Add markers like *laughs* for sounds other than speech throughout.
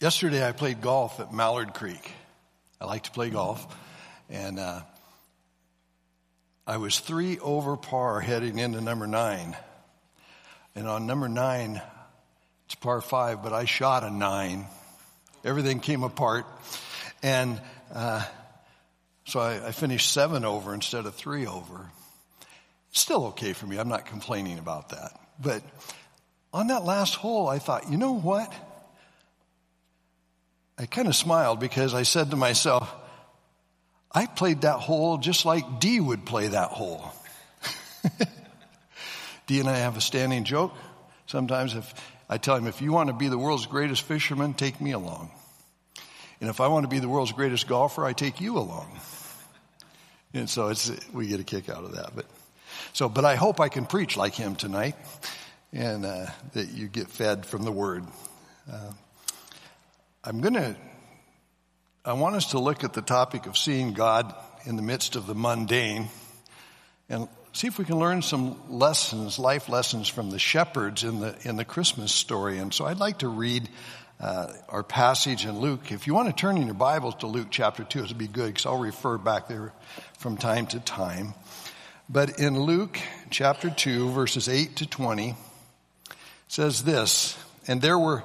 Yesterday I played golf at Mallard Creek. I like to play golf. And uh, I was three over par heading into number nine. And on number nine, it's par five, but I shot a nine. Everything came apart. And uh, so I, I finished seven over instead of three over. Still okay for me. I'm not complaining about that. But on that last hole, I thought, you know what? I kind of smiled because I said to myself, I played that hole just like Dee would play that hole. *laughs* Dee and I have a standing joke. Sometimes if I tell him, if you want to be the world's greatest fisherman, take me along. And if I want to be the world's greatest golfer, I take you along. And so it's, we get a kick out of that. But so, but I hope I can preach like him tonight and uh, that you get fed from the word. Uh, I'm going to, I want us to look at the topic of seeing God in the midst of the mundane and see if we can learn some lessons, life lessons from the shepherds in the, in the Christmas story. And so I'd like to read uh, our passage in Luke. If you want to turn in your Bibles to Luke chapter 2, it would be good because I'll refer back there from time to time. But in Luke chapter 2, verses 8 to 20, says this, and there were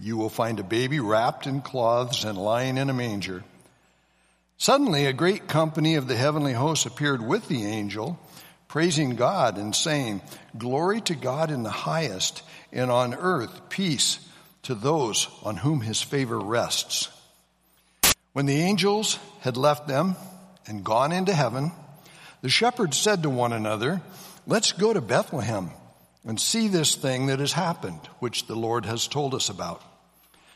You will find a baby wrapped in cloths and lying in a manger. Suddenly, a great company of the heavenly hosts appeared with the angel, praising God and saying, Glory to God in the highest, and on earth peace to those on whom his favor rests. When the angels had left them, and gone into heaven, the shepherds said to one another, Let's go to Bethlehem and see this thing that has happened, which the Lord has told us about.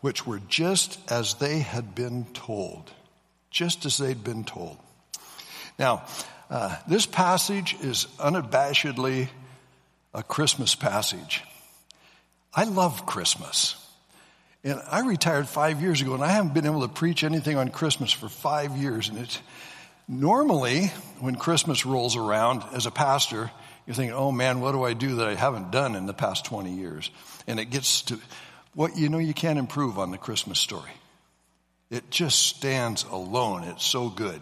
which were just as they had been told. Just as they'd been told. Now, uh, this passage is unabashedly a Christmas passage. I love Christmas. And I retired five years ago, and I haven't been able to preach anything on Christmas for five years. And it's normally when Christmas rolls around as a pastor, you're thinking, oh man, what do I do that I haven't done in the past 20 years? And it gets to what you know you can't improve on the Christmas story. It just stands alone. It's so good.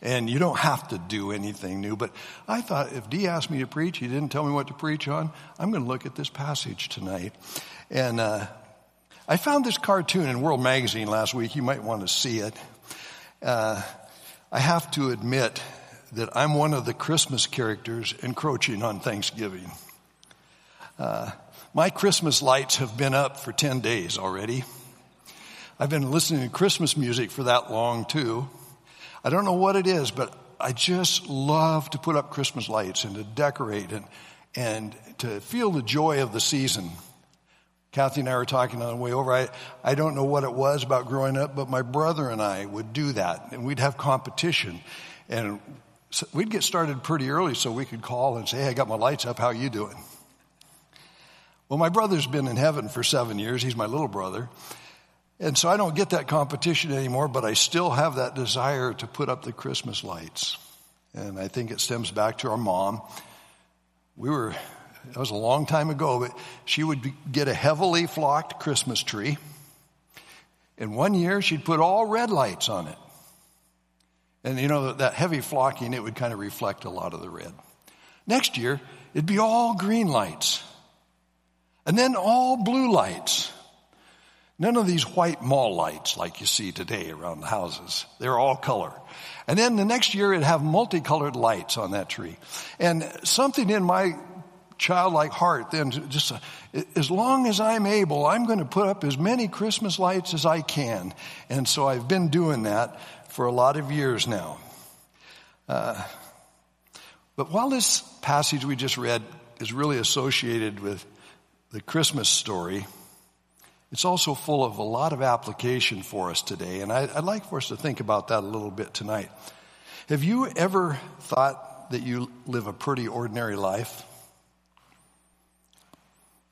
And you don't have to do anything new. But I thought if Dee asked me to preach, he didn't tell me what to preach on, I'm going to look at this passage tonight. And uh, I found this cartoon in World Magazine last week. You might want to see it. Uh, I have to admit that I'm one of the Christmas characters encroaching on Thanksgiving. Uh, my Christmas lights have been up for 10 days already. I've been listening to Christmas music for that long too. I don't know what it is, but I just love to put up Christmas lights and to decorate and, and to feel the joy of the season. Kathy and I were talking on the way over. I, I don't know what it was about growing up, but my brother and I would do that, and we'd have competition. And so we'd get started pretty early so we could call and say, hey, I got my lights up. How you doing? Well, my brother's been in heaven for seven years. He's my little brother. And so I don't get that competition anymore, but I still have that desire to put up the Christmas lights. And I think it stems back to our mom. We were that was a long time ago, but she would get a heavily flocked Christmas tree. And one year she'd put all red lights on it. And you know, that heavy flocking, it would kind of reflect a lot of the red. Next year, it'd be all green lights. And then all blue lights. None of these white mall lights like you see today around the houses. They're all color. And then the next year it'd have multicolored lights on that tree. And something in my childlike heart then just as long as I'm able, I'm going to put up as many Christmas lights as I can. And so I've been doing that for a lot of years now. Uh, but while this passage we just read is really associated with the Christmas story, it's also full of a lot of application for us today, and I, would like for us to think about that a little bit tonight. Have you ever thought that you live a pretty ordinary life?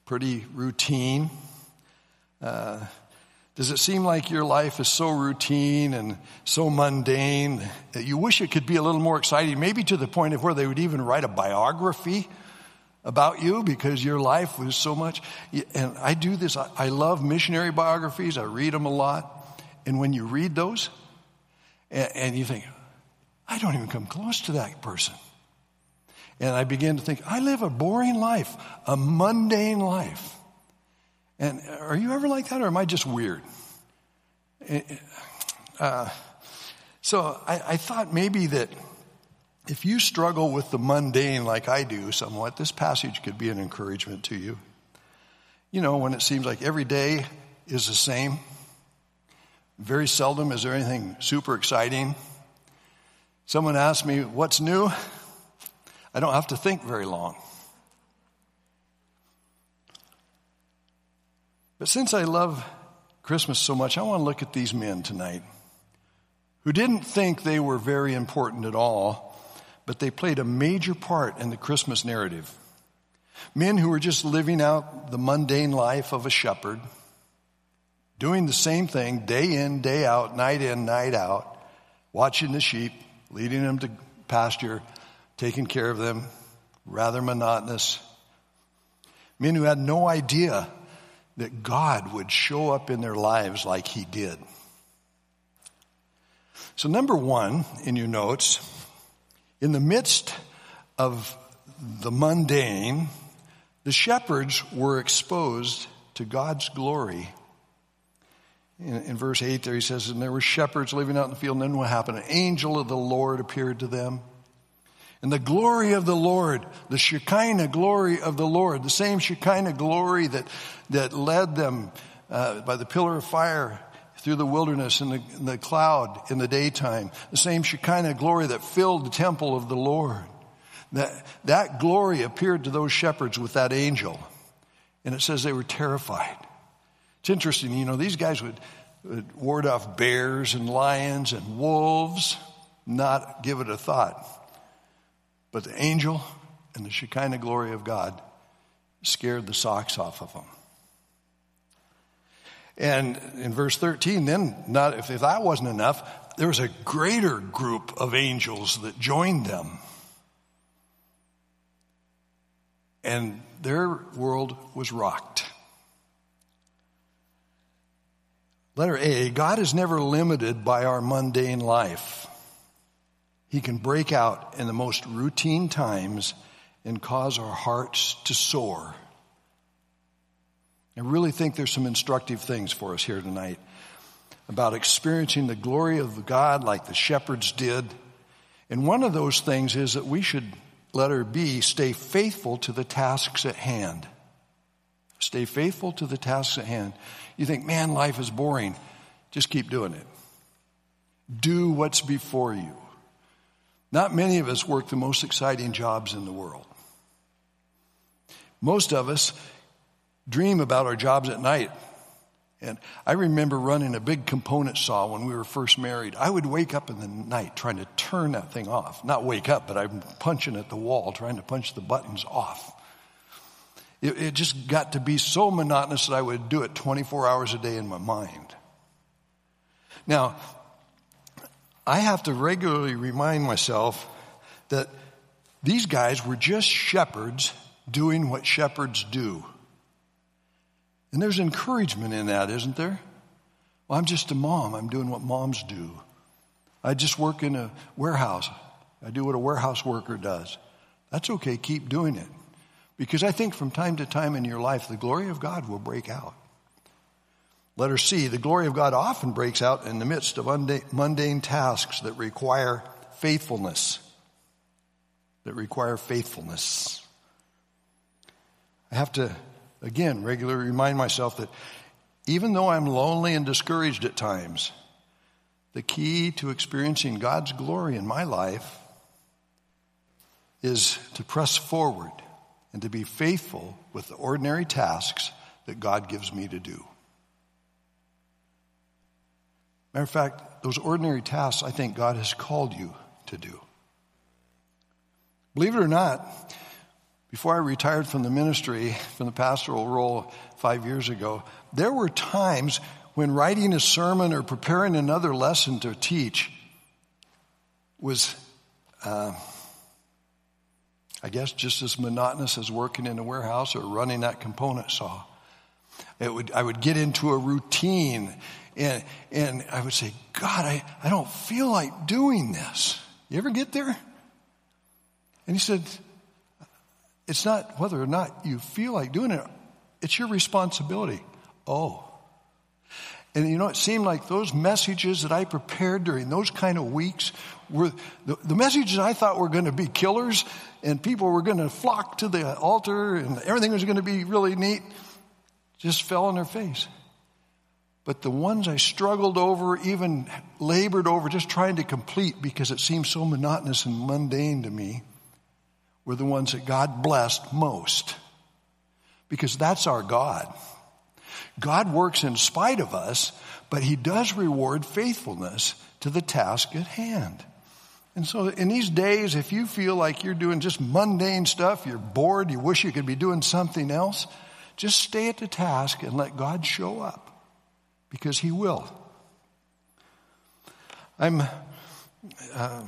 Pretty routine? Uh, does it seem like your life is so routine and so mundane that you wish it could be a little more exciting, maybe to the point of where they would even write a biography about you because your life was so much. And I do this, I love missionary biographies, I read them a lot. And when you read those, and, you think, I don't even come close to that person. And I begin to think, I live a boring life, a mundane life. And are you ever like that, or am I just weird? Uh, so I, I thought maybe that if you struggle with the mundane like I do somewhat, this passage could be an encouragement to you. You know, when it seems like every day is the same, very seldom is there anything super exciting. Someone asks me, What's new? I don't have to think very long. But since I love Christmas so much, I want to look at these men tonight who didn't think they were very important at all but they played a major part in the Christmas narrative. Men who were just living out the mundane life of a shepherd, doing the same thing day in, day out, night in, night out, watching the sheep, leading them to pasture, taking care of them, rather monotonous. Men who had no idea that God would show up in their lives like He did. So, number one in your notes, in the midst of the mundane, the shepherds were exposed to God's glory. In, in, verse 8 there he says, And there were shepherds living out in the field, and then what happened? An angel of the Lord appeared to them. And the glory of the Lord, the Shekinah glory of the Lord, the same Shekinah glory that, that led them uh, by the pillar of fire through the wilderness in the, in the cloud in the daytime, the same Shekinah glory that filled the temple of the Lord. That, that glory appeared to those shepherds with that angel. And it says they were terrified. It's interesting, you know, these guys would, would ward off bears and lions and wolves, not give it a thought. But the angel and the Shekinah glory of God scared the socks off of them. And in verse 13, then, not, if, if that wasn't enough, there was a greater group of angels that joined them. And their world was rocked. Letter A God is never limited by our mundane life. He can break out in the most routine times and cause our hearts to soar I really think there's some instructive things for us here tonight about experiencing the glory of God like the shepherds did. And one of those things is that we should, letter B, stay faithful to the tasks at hand. Stay faithful to the tasks at hand. You think, man, life is boring. Just keep doing it. Do what's before you. Not many of us work the most exciting jobs in the world. Most of us dream about our jobs at night. And I remember running a big component saw when we were first married. I would wake up in the night trying to turn that thing off. Not wake up, but I'm punching at the wall, trying to punch the buttons off. It, it just got to be so monotonous that I would do it 24 hours a day in my mind. Now, I have to regularly remind myself that these guys were just shepherds doing what shepherds do. And there's encouragement in that, isn't there? Well, I'm just a mom. I'm doing what moms do. I just work in a warehouse. I do what a warehouse worker does. That's okay. Keep doing it. Because I think from time to time in your life, the glory of God will break out. Letter C, the glory of God often breaks out in the midst of mundane tasks that require faithfulness. That require faithfulness. I have to, again, regularly remind myself that even though I'm lonely and discouraged at times, the key to experiencing God's glory in my life is to press forward and to be faithful with the ordinary tasks that God gives me to do. Matter of fact, those ordinary tasks I think God has called you to do. Believe it or not, before I retired from the ministry, from the pastoral role five years ago, there were times when writing a sermon or preparing another lesson to teach was, uh, I guess, just as monotonous as working in a warehouse or running that component saw. It would, I would get into a routine and, and I would say, God, I, I don't feel like doing this. You ever get there? And he said, It's not whether or not you feel like doing it, it's your responsibility. Oh. And you know, it seemed like those messages that I prepared during those kind of weeks were the, the messages I thought were going to be killers and people were going to flock to the altar and everything was going to be really neat just fell on their face. But the ones I struggled over, even labored over, just trying to complete because it seemed so monotonous and mundane to me, were the ones that God blessed most. Because that's our God. God works in spite of us, but He does reward faithfulness to the task at hand. And so in these days, if you feel like you're doing just mundane stuff, you're bored, you wish you could be doing something else, just stay at the task and let God show up because He will. I'm, uh,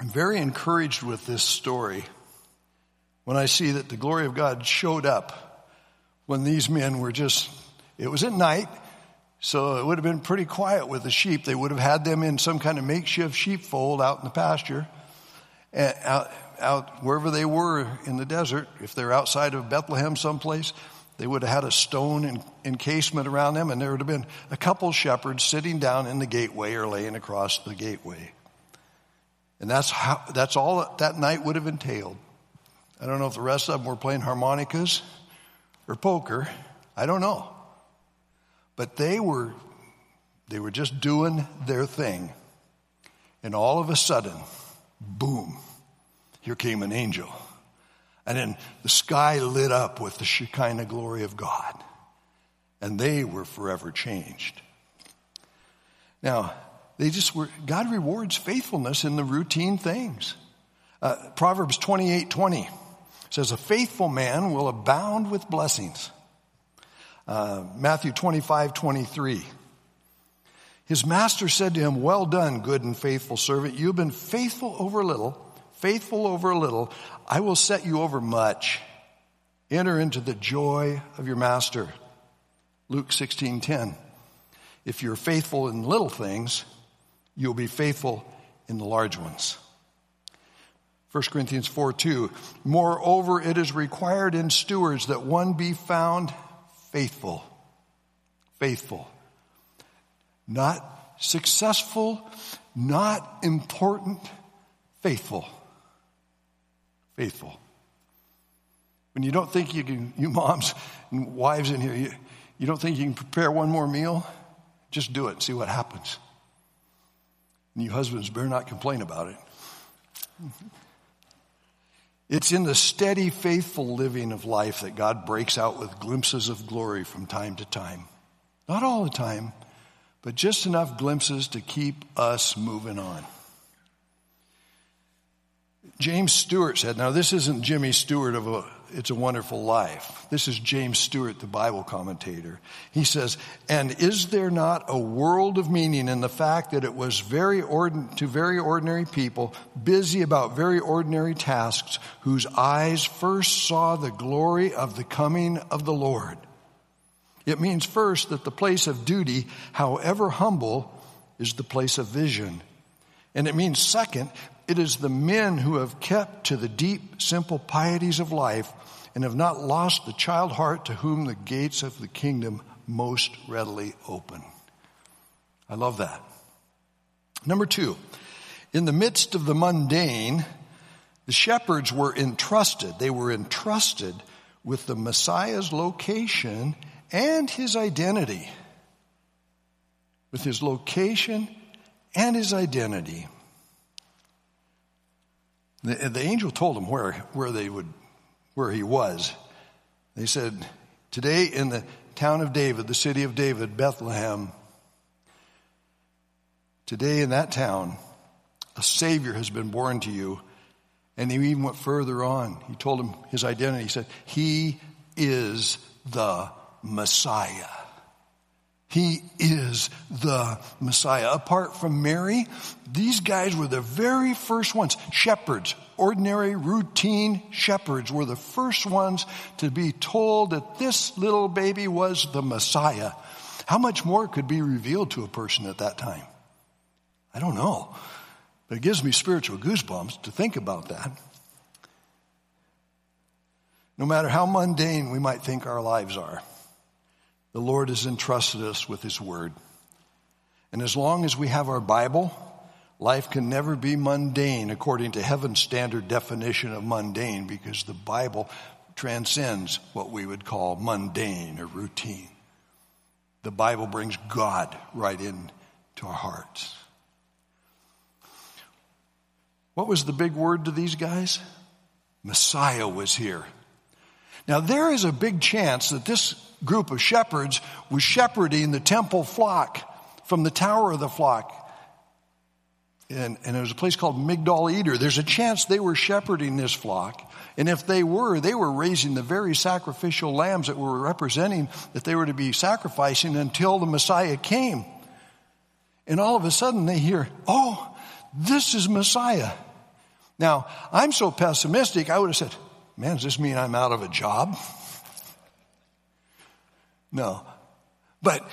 I'm very encouraged with this story when I see that the glory of God showed up when these men were just, it was at night, so it would have been pretty quiet with the sheep. They would have had them in some kind of makeshift sheepfold out in the pasture, eh, out, out wherever they were in the desert. If they're outside of Bethlehem someplace, they would have had a stone encasement around them, and there would have been a couple shepherds sitting down in the gateway or laying across the gateway. And that's, how, that's all that, that night would have entailed. I don't know if the rest of them were playing harmonicas or poker. I don't know. But they were, they were just doing their thing. And all of a sudden, boom, here came an angel. And then the sky lit up with the Shekinah glory of God. And they were forever changed. Now, they just were, God rewards faithfulness in the routine things. Uh, Proverbs 28 20 says, A faithful man will abound with blessings. Uh, Matthew 25 23. His master said to him, Well done, good and faithful servant. You've been faithful over little faithful over a little, I will set you over much. Enter into the joy of your master. Luke 16:10. If you're faithful in little things, you'll be faithful in the large ones. 1 Corinthians 4 2. Moreover, it is required in stewards that one be found faithful. Faithful. Not successful, not important, faithful faithful. When you don't think you can, you moms and wives in here, you, you don't think you can prepare one more meal, just do it and see what happens. And you husbands better not complain about it. It's in the steady, faithful living of life that God breaks out with glimpses of glory from time to time. Not all the time, but just enough glimpses to keep us moving on. James Stewart said, now this isn't Jimmy Stewart of a, It's a Wonderful Life. This is James Stewart, the Bible commentator. He says, and is there not a world of meaning in the fact that it was very ordin- to very ordinary people, busy about very ordinary tasks, whose eyes first saw the glory of the coming of the Lord? It means first that the place of duty, however humble, is the place of vision. And it means second it is the men who have kept to the deep, simple pieties of life and have not lost the child heart to whom the gates of the kingdom most readily open. I love that. Number two, in the midst of the mundane, the shepherds were entrusted. They were entrusted with the Messiah's location and his identity. With his location and his identity. The, the angel told them where, where they would, where he was. They said, today in the town of David, the city of David, Bethlehem, today in that town, a Savior has been born to you. And he even went further on. He told him his identity. He said, He is the Messiah. He is the Messiah. Apart from Mary, these guys were the very first ones. Shepherds, ordinary, routine shepherds were the first ones to be told that this little baby was the Messiah. How much more could be revealed to a person at that time? I don't know. But it gives me spiritual goosebumps to think about that. No matter how mundane we might think our lives are, the Lord has entrusted us with His Word. And as long as we have our Bible, life can never be mundane according to heaven's standard definition of mundane because the Bible transcends what we would call mundane or routine. The Bible brings God right into our hearts. What was the big word to these guys? Messiah was here. Now, there is a big chance that this group of shepherds was shepherding the temple flock from the tower of the flock. And, and was a place called Migdal Eder. There's a chance they were shepherding this flock. And if they were, they were raising the very sacrificial lambs that were representing that they were to be sacrificing until the Messiah came. And all of a sudden they hear, oh, this is Messiah. Now, I'm so pessimistic, I would have said, man, does this mean I'm out of a job? No. But,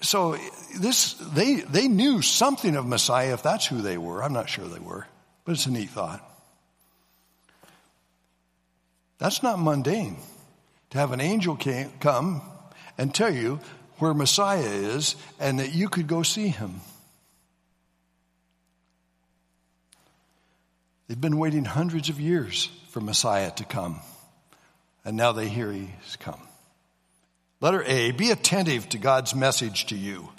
so this, they, they knew something of Messiah if that's who they were. I'm not sure they were, but it's a neat thought. That's not mundane. To have an angel come and tell you where Messiah is and that you could go see him. They've been waiting hundreds of years for Messiah to come. And now they hear he's come. Letter A, be attentive to God's message to you.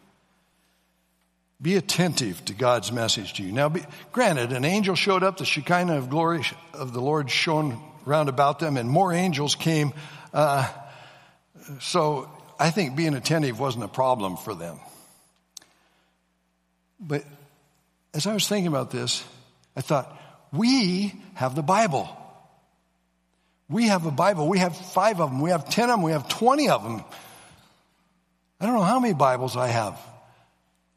Be attentive to God's message to you. Now, be, granted, an angel showed up, the Shekinah of glory of the Lord shone round about them, and more angels came. Uh, so I think being attentive wasn't a problem for them. But as I was thinking about this, I thought, we have the Bible. We have a Bible. We have five of them. We have 10 of them. We have 20 of them. I don't know how many Bibles I have.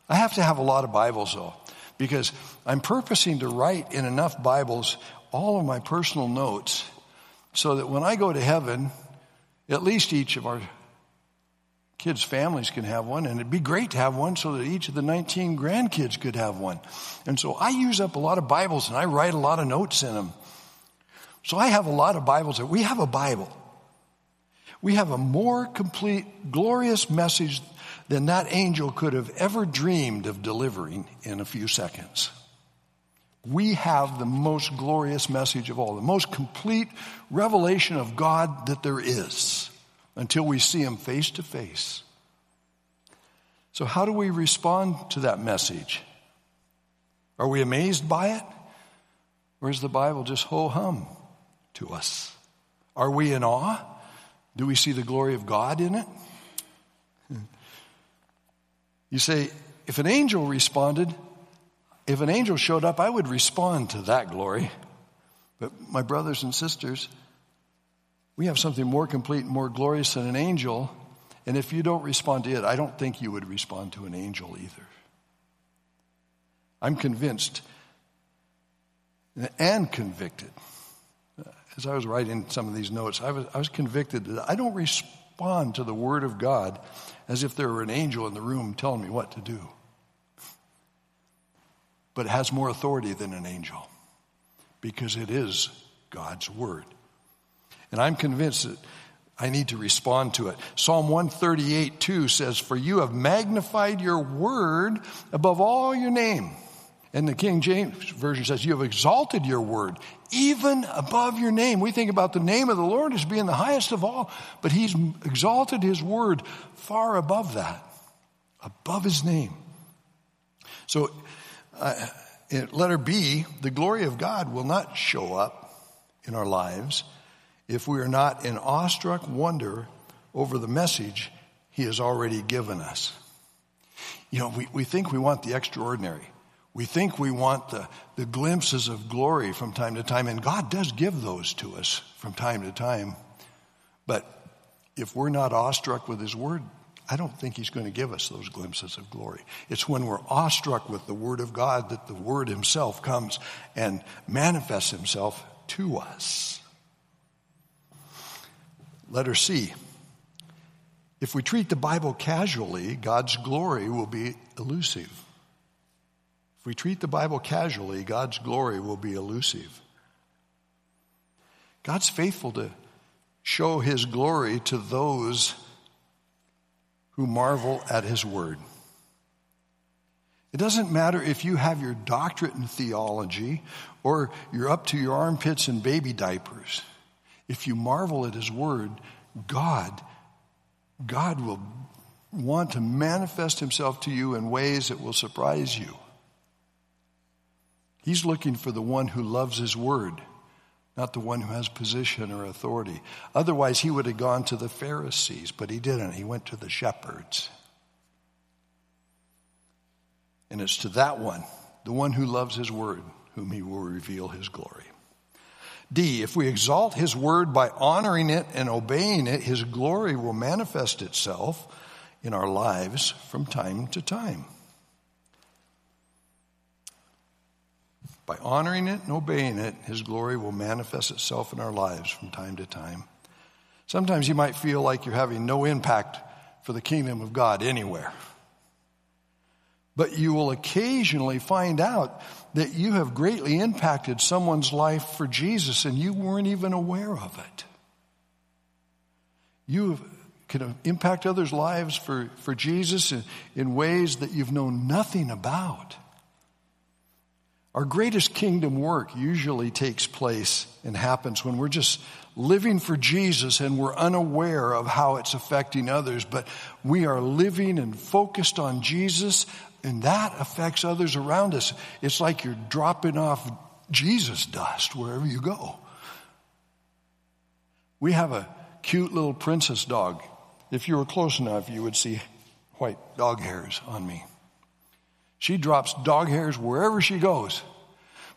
I have to have a lot of Bibles though, because I'm purposing to write in enough Bibles all of my personal notes so that when I go to heaven, at least each of our kids' families can have one, and it'd be great to have one so that each of the 19 grandkids could have one. And so I use up a lot of Bibles and I write a lot of notes in them. So I have a lot of Bibles. That we have a Bible. We have a more complete, glorious message than that angel could have ever dreamed of delivering in a few seconds. We have the most glorious message of all, the most complete revelation of God that there is until we see Him face to face. So, how do we respond to that message? Are we amazed by it? Or is the Bible just ho hum to us? Are we in awe? Do we see the glory of God in it? *laughs* You say, if an angel responded, if an angel showed up, I would respond to that glory. But my brothers and sisters, we have something more complete and more glorious than an angel. And if you don't respond to it, I don't think you would respond to an angel either. I'm convinced and convicted. As I was writing some of these notes, I was, I was convicted that I don't respond to the Word of God as if there were an angel in the room telling me what to do. But it has more authority than an angel because it is God's Word. And I'm convinced that I need to respond to it. Psalm 138 2 says, For you have magnified your word above all your name. And the King James Version says, You have exalted your word even above your name. We think about the name of the Lord as being the highest of all, but He's exalted His word far above that, above His name. So, uh, letter B, the glory of God will not show up in our lives if we are not in awestruck wonder over the message He has already given us. You know, we, we think we want the extraordinary. We think we want the, the glimpses of glory from time to time, and God does give those to us from time to time. But if we're not awestruck with His Word, I don't think He's going to give us those glimpses of glory. It's when we're awestruck with the Word of God that the Word Himself comes and manifests Himself to us. Letter C. If we treat the Bible casually, God's glory will be elusive. If we treat the Bible casually, God's glory will be elusive. God's faithful to show his glory to those who marvel at his word. It doesn't matter if you have your doctorate in theology or you're up to your armpits in baby diapers. If you marvel at his word, God, God will want to manifest himself to you in ways that will surprise you. He's looking for the one who loves his word, not the one who has position or authority. Otherwise, he would have gone to the Pharisees, but he didn't. He went to the shepherds. And it's to that one, the one who loves his word, whom he will reveal his glory. D, if we exalt his word by honoring it and obeying it, his glory will manifest itself in our lives from time to time. By honoring it and obeying it, his glory will manifest itself in our lives from time to time. Sometimes you might feel like you're having no impact for the kingdom of God anywhere. But you will occasionally find out that you have greatly impacted someone's life for Jesus and you weren't even aware of it. You can impact others' lives for, for Jesus in, in ways that you've known nothing about. Our greatest kingdom work usually takes place and happens when we're just living for Jesus and we're unaware of how it's affecting others, but we are living and focused on Jesus and that affects others around us. It's like you're dropping off Jesus dust wherever you go. We have a cute little princess dog. If you were close enough, you would see white dog hairs on me. She drops dog hairs wherever she goes,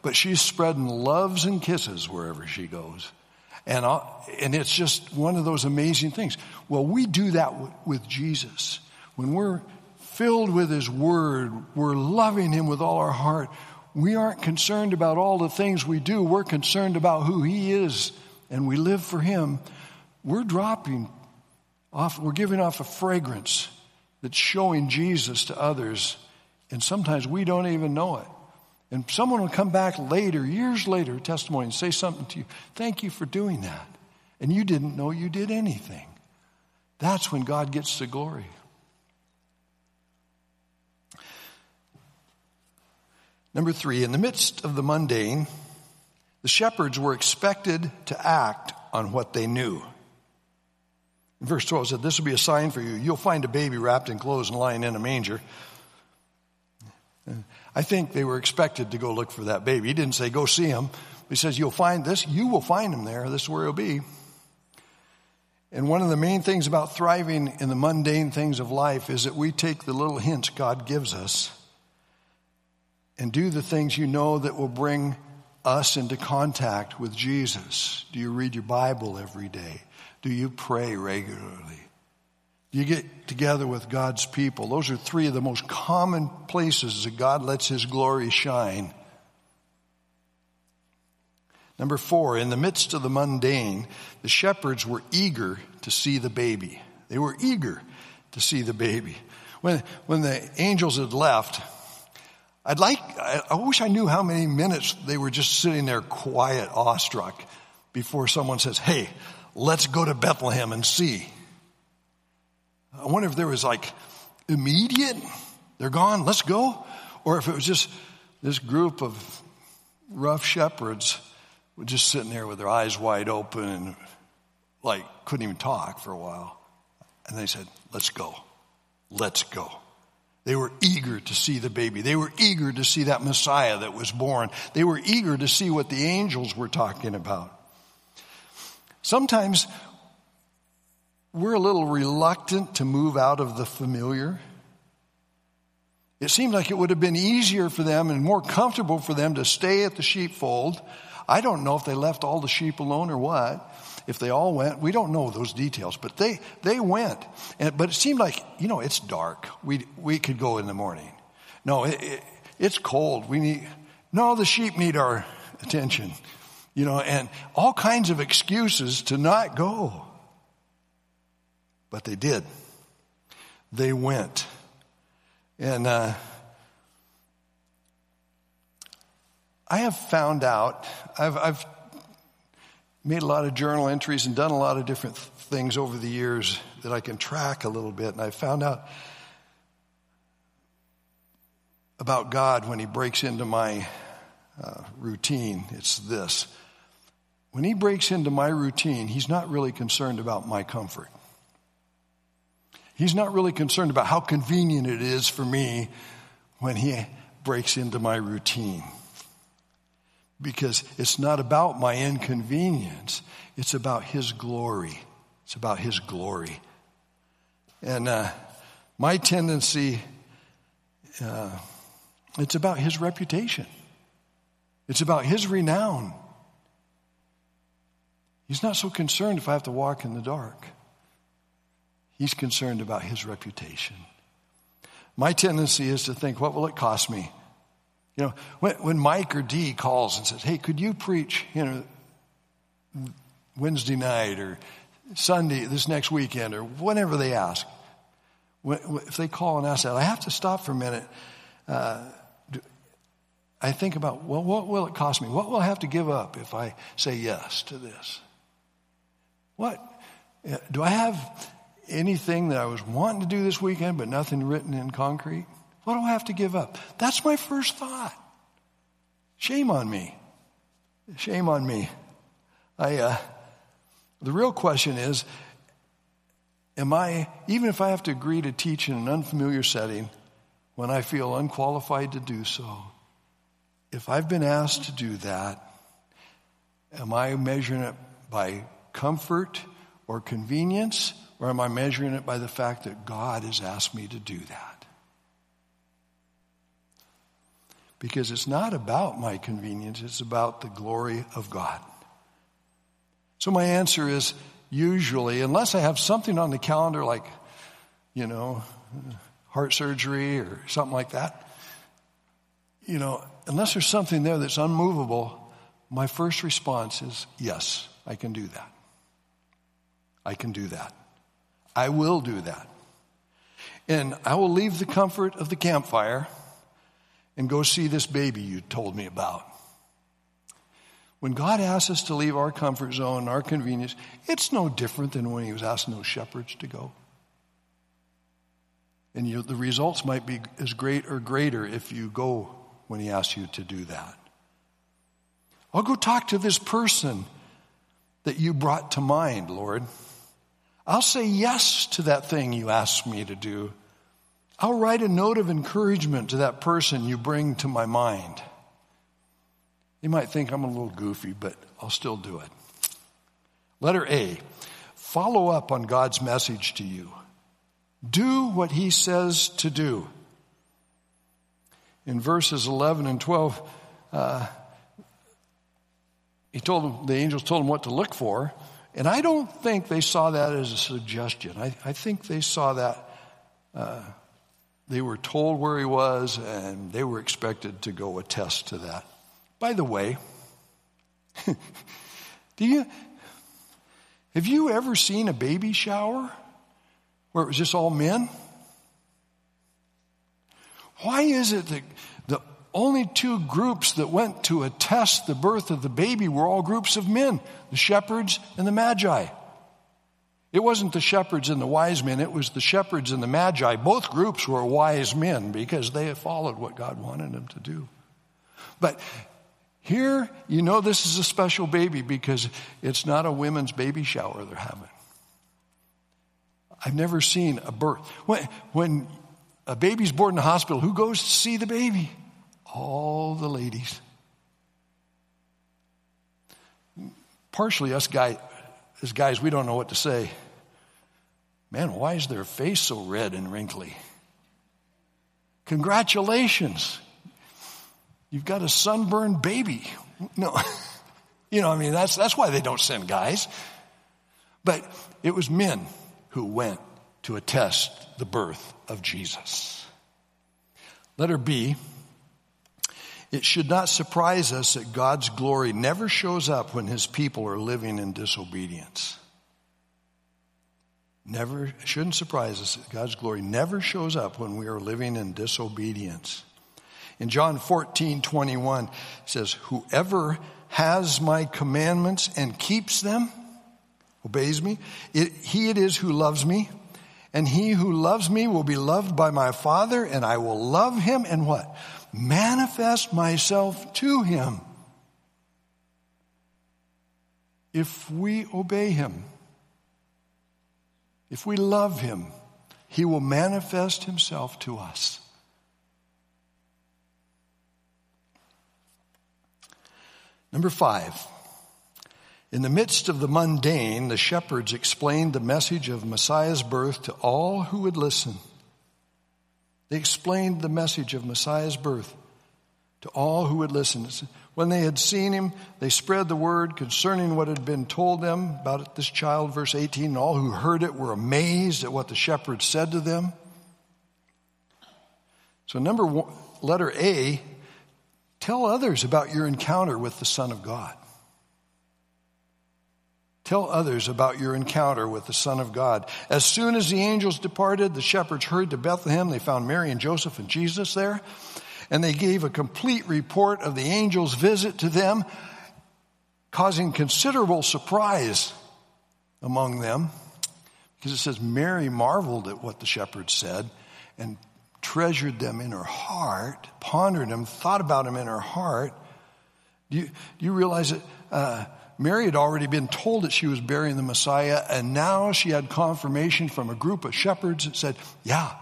but she's spreading loves and kisses wherever she goes. And, and it's just one of those amazing things. Well, we do that with Jesus. When we're filled with His Word, we're loving Him with all our heart, we aren't concerned about all the things we do. We're concerned about who He is and we live for Him. We're dropping off, we're giving off a fragrance that's showing Jesus to others. And sometimes we don't even know it. And someone will come back later, years later, testimony, and say something to you. Thank you for doing that. And you didn't know you did anything. That's when God gets the glory. Number three, in the midst of the mundane, the shepherds were expected to act on what they knew. In verse 12 said, This will be a sign for you. You'll find a baby wrapped in clothes and lying in a manger. I think they were expected to go look for that baby. He didn't say, Go see him. He says, You'll find this. You will find him there. This is where he'll be. And one of the main things about thriving in the mundane things of life is that we take the little hints God gives us and do the things you know that will bring us into contact with Jesus? Do you read your Bible every day? Do you pray regularly? Do you get together with God's people? Those are three of the most common places that God lets His glory shine. Number four, in the midst of the mundane, the shepherds were eager to see the baby. They were eager to see the baby. When, when the angels had left, I'd like, I wish I knew how many minutes they were just sitting there quiet, awestruck, before someone says, Hey, let's go to Bethlehem and see. I wonder if there was like immediate, they're gone, let's go. Or if it was just this group of rough shepherds were just sitting there with their eyes wide open and like couldn't even talk for a while. And they said, let's go. Let's go. They were eager to see the baby. They were eager to see that Messiah that was born. They were eager to see what the angels were talking about. Sometimes we're a little reluctant to move out of the familiar. It seemed like it would have been easier for them and more comfortable for them to stay at the sheepfold. I don't know if they left all the sheep alone or what. If they all went, we don't know those details, but they, they went. And, but it seemed like, you know, it's dark. We, we could go in the morning. No, it, it, it's cold. We need, no, the sheep need our attention. You know, and all kinds of excuses to not go. But they did. They went. And uh, I have found out, I've, I've made a lot of journal entries and done a lot of different things over the years that I can track a little bit. And I found out about God when He breaks into my uh, routine. It's this. When He breaks into my routine, He's not really concerned about my comfort. He's not really concerned about how convenient it is for me when he breaks into my routine. Because it's not about my inconvenience, it's about his glory. It's about his glory. And uh, my tendency, uh, it's about his reputation, it's about his renown. He's not so concerned if I have to walk in the dark. He's concerned about his reputation. My tendency is to think, what will it cost me? You know, when, when Mike or Dee calls and says, hey, could you preach, you know, Wednesday night or Sunday, this next weekend, or whenever they ask, if they call and ask that, I have to stop for a minute. Uh, I think about, well, what will it cost me? What will I have to give up if I say yes to this? What? Uh, do I have anything that I was wanting to do this weekend, but nothing written in concrete? What do I have to give up? That's my first thought. Shame on me. Shame on me. I, uh, the real question is, am I, even if I have to agree to teach in an unfamiliar setting when I feel unqualified to do so, if I've been asked to do that, am I measuring it by comfort or convenience or am I measuring it by the fact that God has asked me to do that? Because it's not about my convenience, it's about the glory of God. So my answer is usually, unless I have something on the calendar like, you know, heart surgery or something like that, you know, unless there's something there that's unmovable, my first response is yes, I can do that. I can do that. I will do that. And I will leave the comfort of the campfire and go see this baby you told me about. When God asks us to leave our comfort zone, our convenience, it's no different than when He was asking those shepherds to go. And you, the results might be as great or greater if you go when He asks you to do that. I'll go talk to this person that you brought to mind, Lord. I'll say yes to that thing you asked me to do. I'll write a note of encouragement to that person you bring to my mind. You might think I'm a little goofy, but I'll still do it. Letter A follow up on God's message to you. Do what He says to do. In verses 11 and 12, uh, he told them, the angels told him what to look for. And I don't think they saw that as a suggestion. I, I think they saw that uh, they were told where he was and they were expected to go attest to that. By the way, *laughs* do you have you ever seen a baby shower where it was just all men? Why is it that the only two groups that went to attest the birth of the baby were all groups of men the shepherds and the magi. It wasn't the shepherds and the wise men, it was the shepherds and the magi. Both groups were wise men because they followed what God wanted them to do. But here, you know this is a special baby because it's not a women's baby shower they're having. I've never seen a birth. When, when a baby's born in the hospital, who goes to see the baby? All the ladies. Partially, us guy, as guys, we don't know what to say. Man, why is their face so red and wrinkly? Congratulations. You've got a sunburned baby. No. *laughs* You know, I mean, that's, that's why they don't send guys. But it was men who went to attest the birth of Jesus. Letter B. It should not surprise us that God's glory never shows up when his people are living in disobedience. Never, shouldn't surprise us that God's glory never shows up when we are living in disobedience. In John 14, 21, it says, Whoever has my commandments and keeps them, obeys me, it, he it is who loves me. And he who loves me will be loved by my Father, and I will love him and what? Manifest myself to him. If we obey him, if we love him, he will manifest himself to us. Number five, in the midst of the mundane, the shepherds explained the message of Messiah's birth to all who would listen. They explained the message of Messiah's birth to all who would listen. When they had seen him, they spread the word concerning what had been told them about this child, verse 18. And all who heard it were amazed at what the shepherds said to them. So, number one, letter A Tell others about your encounter with the Son of God. Tell others about your encounter with the Son of God. As soon as the angels departed, the shepherds hurried to Bethlehem. They found Mary and Joseph and Jesus there, and they gave a complete report of the angel's visit to them, causing considerable surprise among them. Because it says Mary marveled at what the shepherds said and treasured them in her heart, pondered them, thought about them in her heart. Do you, do you realize that uh, Mary had already been told that she was bearing the Messiah, and now she had confirmation from a group of shepherds that said, Yeah,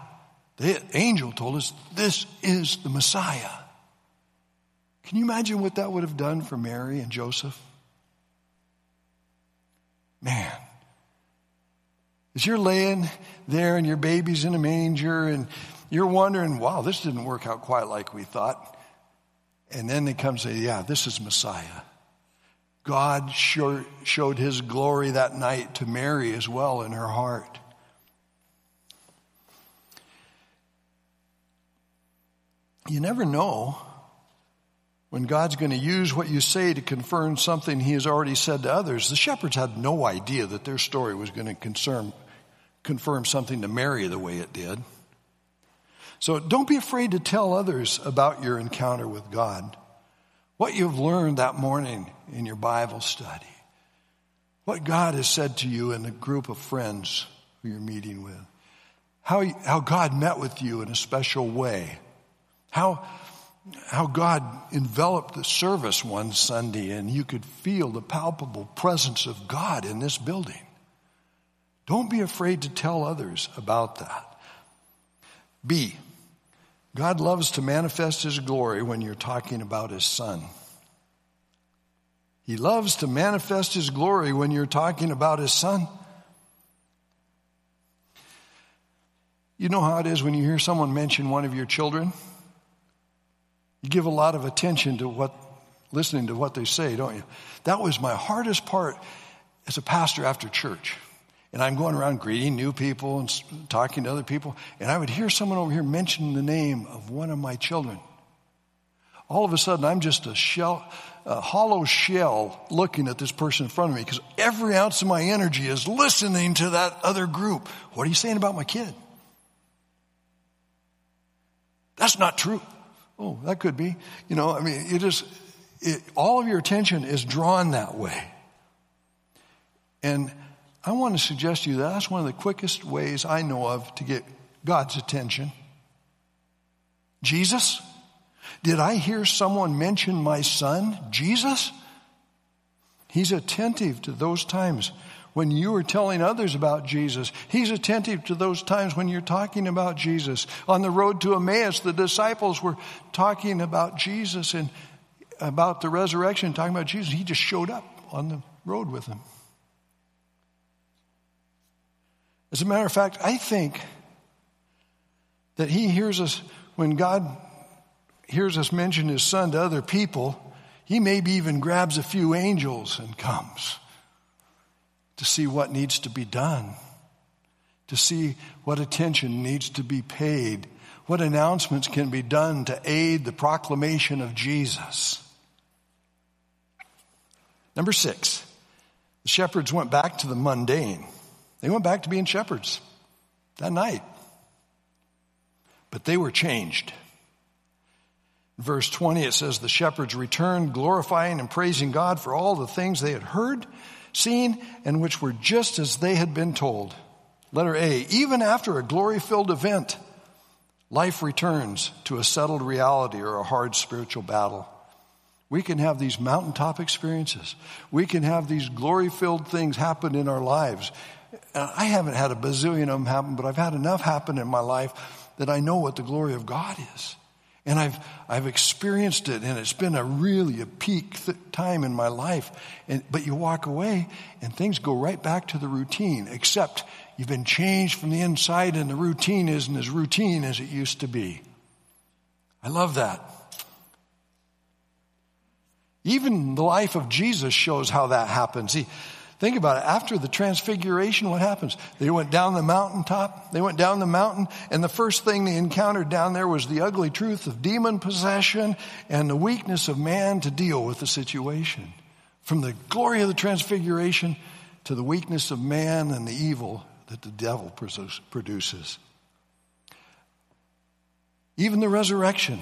the angel told us this is the Messiah. Can you imagine what that would have done for Mary and Joseph? Man, as you're laying there and your baby's in a manger and you're wondering, wow, this didn't work out quite like we thought. And then they come and say, yeah, this is Messiah. God showed his glory that night to Mary as well in her heart. You never know when God's going to use what you say to confirm something he has already said to others. The shepherds had no idea that their story was going to concern, confirm something to Mary the way it did. So don't be afraid to tell others about your encounter with God. What you've learned that morning in your Bible study. What God has said to you in the group of friends who you're meeting with. How, how God met with you in a special way. How, how God enveloped the service one Sunday and you could feel the palpable presence of God in this building. Don't be afraid to tell others about that. B, God loves to manifest His glory when you're talking about His Son. He loves to manifest His glory when you're talking about His Son. You know how it is when you hear someone mention one of your children? You give a lot of attention to what, listening to what they say, don't you? That was my hardest part as a pastor after church. And I'm going around greeting new people and talking to other people, and I would hear someone over here mention the name of one of my children. All of a sudden, I'm just a shell, a hollow shell looking at this person in front of me because every ounce of my energy is listening to that other group. What are you saying about my kid? That's not true. Oh, that could be. You know, I mean, it is, it, all of your attention is drawn that way. And I want to suggest to you that that's one of the quickest ways I know of to get God's attention. Jesus? Did I hear someone mention my son, Jesus? He's attentive to those times when you are telling others about Jesus. He's attentive to those times when you're talking about Jesus. On the road to Emmaus, the disciples were talking about Jesus and about the resurrection, talking about Jesus. He just showed up on the road with them. As a matter of fact, I think that he hears us when God hears us mention his son to other people, he maybe even grabs a few angels and comes to see what needs to be done, to see what attention needs to be paid, what announcements can be done to aid the proclamation of Jesus. Number six, the shepherds went back to the mundane. They went back to being shepherds that night. But they were changed. In verse 20, it says, The shepherds returned, glorifying and praising God for all the things they had heard, seen, and which were just as they had been told. Letter A, even after a glory filled event, life returns to a settled reality or a hard spiritual battle. We can have these mountaintop experiences. We can have these glory filled things happen in our lives. Uh, I haven't had a bazillion of them happen, but I've had enough happen in my life that I know what the glory of God is. And I've, I've experienced it, and it's been a really a peak th- time in my life. And, but you walk away, and things go right back to the routine, except you've been changed from the inside, and the routine isn't as routine as it used to be. I love that. Even the life of Jesus shows how that happens. He, Think about it. After the transfiguration, what happens? They went down the mountaintop. They went down the mountain, and the first thing they encountered down there was the ugly truth of demon possession and the weakness of man to deal with the situation. From the glory of the transfiguration to the weakness of man and the evil that the devil produces. Even the resurrection,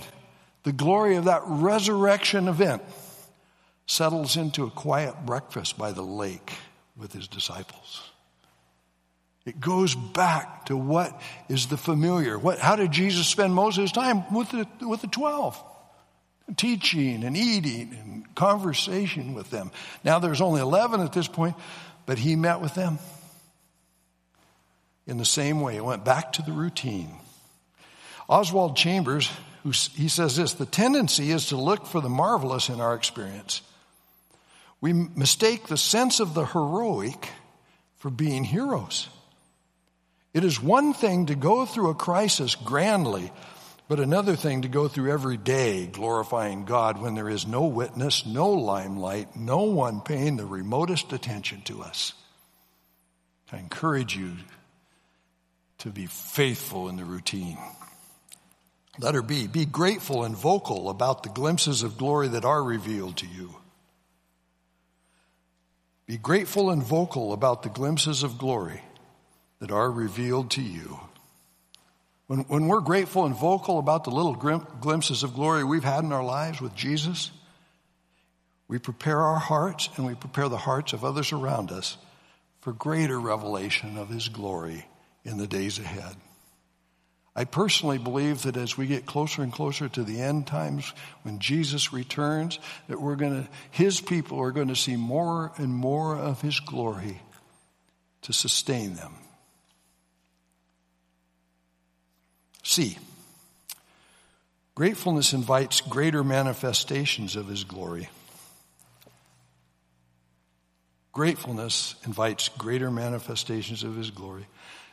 the glory of that resurrection event settles into a quiet breakfast by the lake with his disciples. It goes back to what is the familiar. What, how did Jesus spend most of his time with the, with the 12? Teaching and eating and conversation with them. Now there's only 11 at this point, but he met with them in the same way. It went back to the routine. Oswald Chambers, who, he says this the tendency is to look for the marvelous in our experience we mistake the sense of the heroic for being heroes. It is one thing to go through a crisis grandly, but another thing to go through every day glorifying God when there is no witness, no limelight, no one paying the remotest attention to us. I encourage you to be faithful in the routine. Letter B, be grateful and vocal about the glimpses of glory that are revealed to you. Be grateful and vocal about the glimpses of glory that are revealed to you. When, when we're grateful and vocal about the little glimpses of glory we've had in our lives with Jesus, we prepare our hearts and we prepare the hearts of others around us for greater revelation of His glory in the days ahead. I personally believe that as we get closer and closer to the end times, when Jesus returns, that we're going to, his people are going to see more and more of his glory to sustain them. C. Gratefulness invites greater manifestations of his glory. Gratefulness invites greater manifestations of his glory.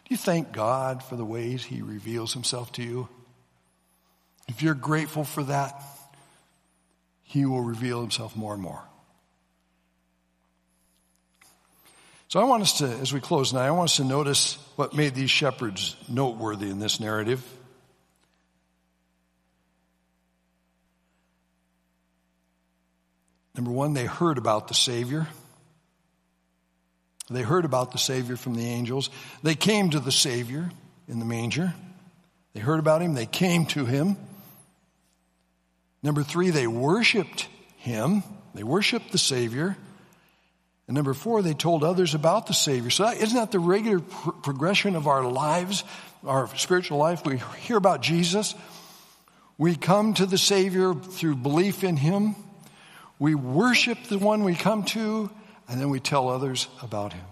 Do you thank God for the ways He reveals Himself to you? If you're grateful for that, He will reveal Himself more and more. So I want us to, as we close now, I want us to notice what made these shepherds noteworthy in this narrative. Number one, they heard about the Savior. They heard about the Savior from the angels. They came to the Savior in the manger. They heard about him. They came to him. Number three, they worshiped him. They worshiped the Savior. And number four, they told others about the Savior. So is isn't that the regular pr- progression of our lives, our spiritual life? We hear about Jesus. We come to the Savior through belief in Him. We worship the one we come to, and then we tell others about Him.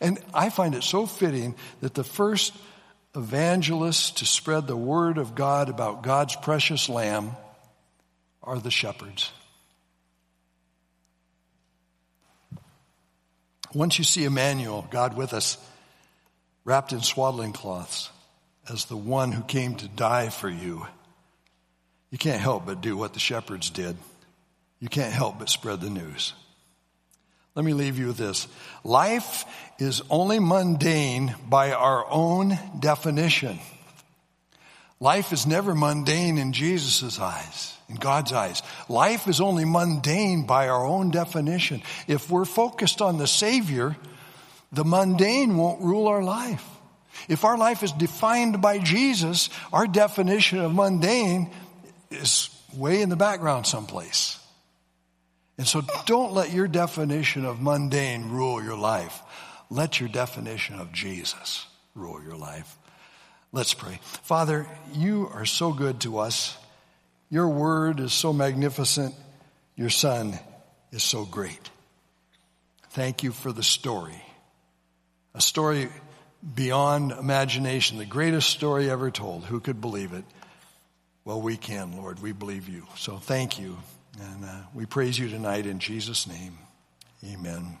And I find it so fitting that the first evangelists to spread the word of God about God's precious lamb are the shepherds. Once you see Emmanuel, God with us, wrapped in swaddling cloths, as the one who came to die for you, you can't help but do what the shepherds did. You can't help but spread the news. Let me leave you with this. Life is only mundane by our own definition. Life is never mundane in Jesus' eyes, in God's eyes. Life is only mundane by our own definition. If we're focused on the Savior, the mundane won't rule our life. If our life is defined by Jesus, our definition of mundane is way in the background someplace. And so don't let your definition of mundane rule your life. Let your definition of Jesus rule your life. Let's pray. Father, you are so good to us. Your word is so magnificent. Your son is so great. Thank you for the story. A story beyond imagination, the greatest story ever told. Who could believe it? Well, we can, Lord. We believe you. So thank you. And uh, we praise you tonight in Jesus' name. Amen.